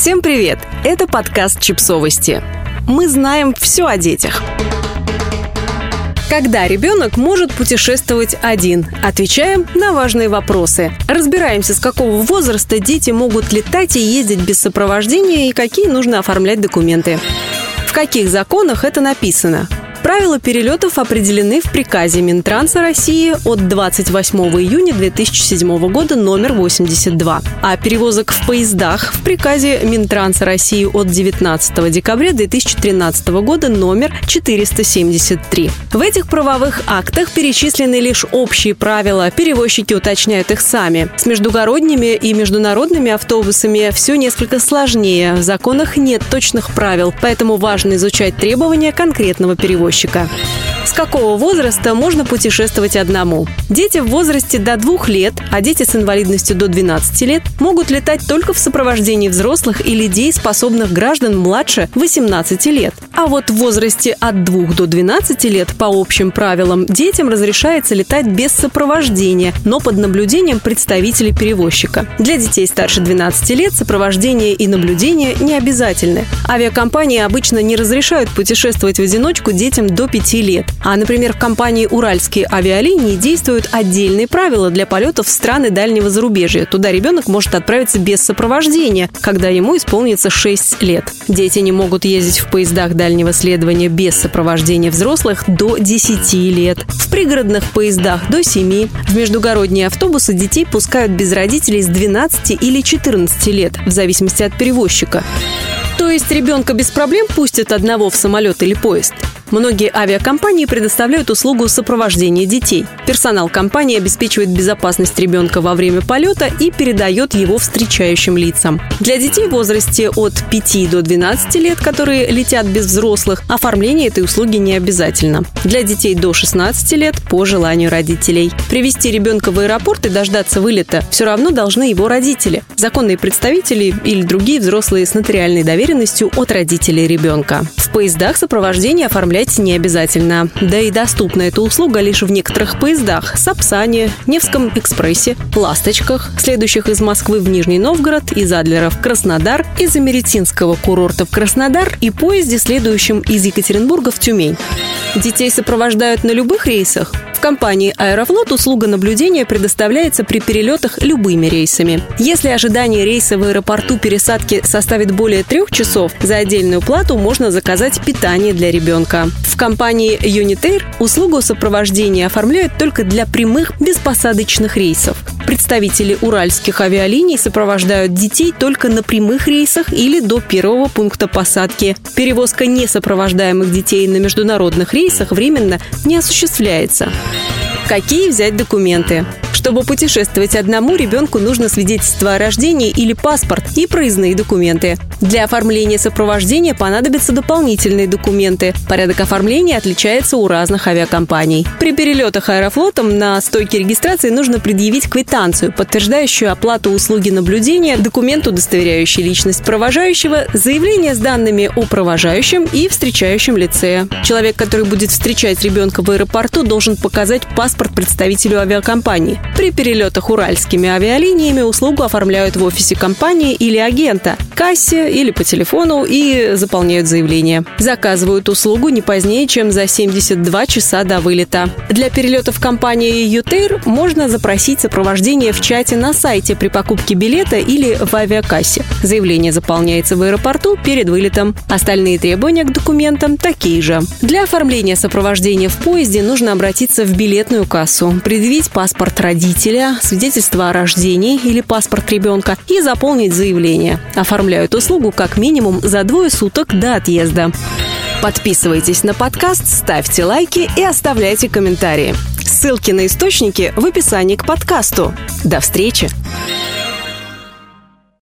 Всем привет! Это подкаст «Чипсовости». Мы знаем все о детях. Когда ребенок может путешествовать один? Отвечаем на важные вопросы. Разбираемся, с какого возраста дети могут летать и ездить без сопровождения и какие нужно оформлять документы. В каких законах это написано? Правила перелетов определены в приказе Минтранса России от 28 июня 2007 года номер 82, а перевозок в поездах в приказе Минтранса России от 19 декабря 2013 года номер 473. В этих правовых актах перечислены лишь общие правила, перевозчики уточняют их сами. С междугородними и международными автобусами все несколько сложнее, в законах нет точных правил, поэтому важно изучать требования конкретного перевозчика перевозчика. С какого возраста можно путешествовать одному? Дети в возрасте до двух лет, а дети с инвалидностью до 12 лет могут летать только в сопровождении взрослых или дееспособных граждан младше 18 лет. А вот в возрасте от 2 до 12 лет по общим правилам детям разрешается летать без сопровождения, но под наблюдением представителей перевозчика. Для детей старше 12 лет сопровождение и наблюдение не обязательны. Авиакомпании обычно не разрешают путешествовать в одиночку детям до 5 лет. А, например, в компании «Уральские авиалинии» действуют отдельные правила для полетов в страны дальнего зарубежья. Туда ребенок может отправиться без сопровождения, когда ему исполнится 6 лет. Дети не могут ездить в поездах дальнего следования без сопровождения взрослых до 10 лет. В пригородных поездах до 7. В междугородние автобусы детей пускают без родителей с 12 или 14 лет, в зависимости от перевозчика. То есть ребенка без проблем пустят одного в самолет или поезд? Многие авиакомпании предоставляют услугу сопровождения детей. Персонал компании обеспечивает безопасность ребенка во время полета и передает его встречающим лицам. Для детей в возрасте от 5 до 12 лет, которые летят без взрослых, оформление этой услуги не обязательно. Для детей до 16 лет по желанию родителей. Привести ребенка в аэропорт и дождаться вылета все равно должны его родители, законные представители или другие взрослые с нотариальной доверенностью от родителей ребенка. В поездах сопровождение оформляется оформлять не обязательно. Да и доступна эта услуга лишь в некоторых поездах – Сапсане, Невском экспрессе, Ласточках, следующих из Москвы в Нижний Новгород, из Адлера в Краснодар, из Америтинского курорта в Краснодар и поезде, следующем из Екатеринбурга в Тюмень. Детей сопровождают на любых рейсах. В компании «Аэрофлот» услуга наблюдения предоставляется при перелетах любыми рейсами. Если ожидание рейса в аэропорту пересадки составит более трех часов, за отдельную плату можно заказать питание для ребенка. В компании Unitair услугу сопровождения оформляют только для прямых беспосадочных рейсов. Представители уральских авиалиний сопровождают детей только на прямых рейсах или до первого пункта посадки. Перевозка несопровождаемых детей на международных рейсах временно не осуществляется. Какие взять документы? Чтобы путешествовать одному, ребенку нужно свидетельство о рождении или паспорт и проездные документы. Для оформления сопровождения понадобятся дополнительные документы. Порядок оформления отличается у разных авиакомпаний. При перелетах аэрофлотом на стойке регистрации нужно предъявить квитанцию, подтверждающую оплату услуги наблюдения, документ, удостоверяющий личность провожающего, заявление с данными о провожающем и встречающем лице. Человек, который будет встречать ребенка в аэропорту, должен показать паспорт представителю авиакомпании. При перелетах уральскими авиалиниями услугу оформляют в офисе компании или агента, кассе или по телефону и заполняют заявление. Заказывают услугу не позднее, чем за 72 часа до вылета. Для перелетов компании Ютейр можно запросить сопровождение в чате на сайте при покупке билета или в авиакассе. Заявление заполняется в аэропорту перед вылетом. Остальные требования к документам такие же. Для оформления сопровождения в поезде нужно обратиться в билетную кассу, предъявить паспорт родителей родителя, свидетельство о рождении или паспорт ребенка и заполнить заявление. Оформляют услугу как минимум за двое суток до отъезда. Подписывайтесь на подкаст, ставьте лайки и оставляйте комментарии. Ссылки на источники в описании к подкасту. До встречи!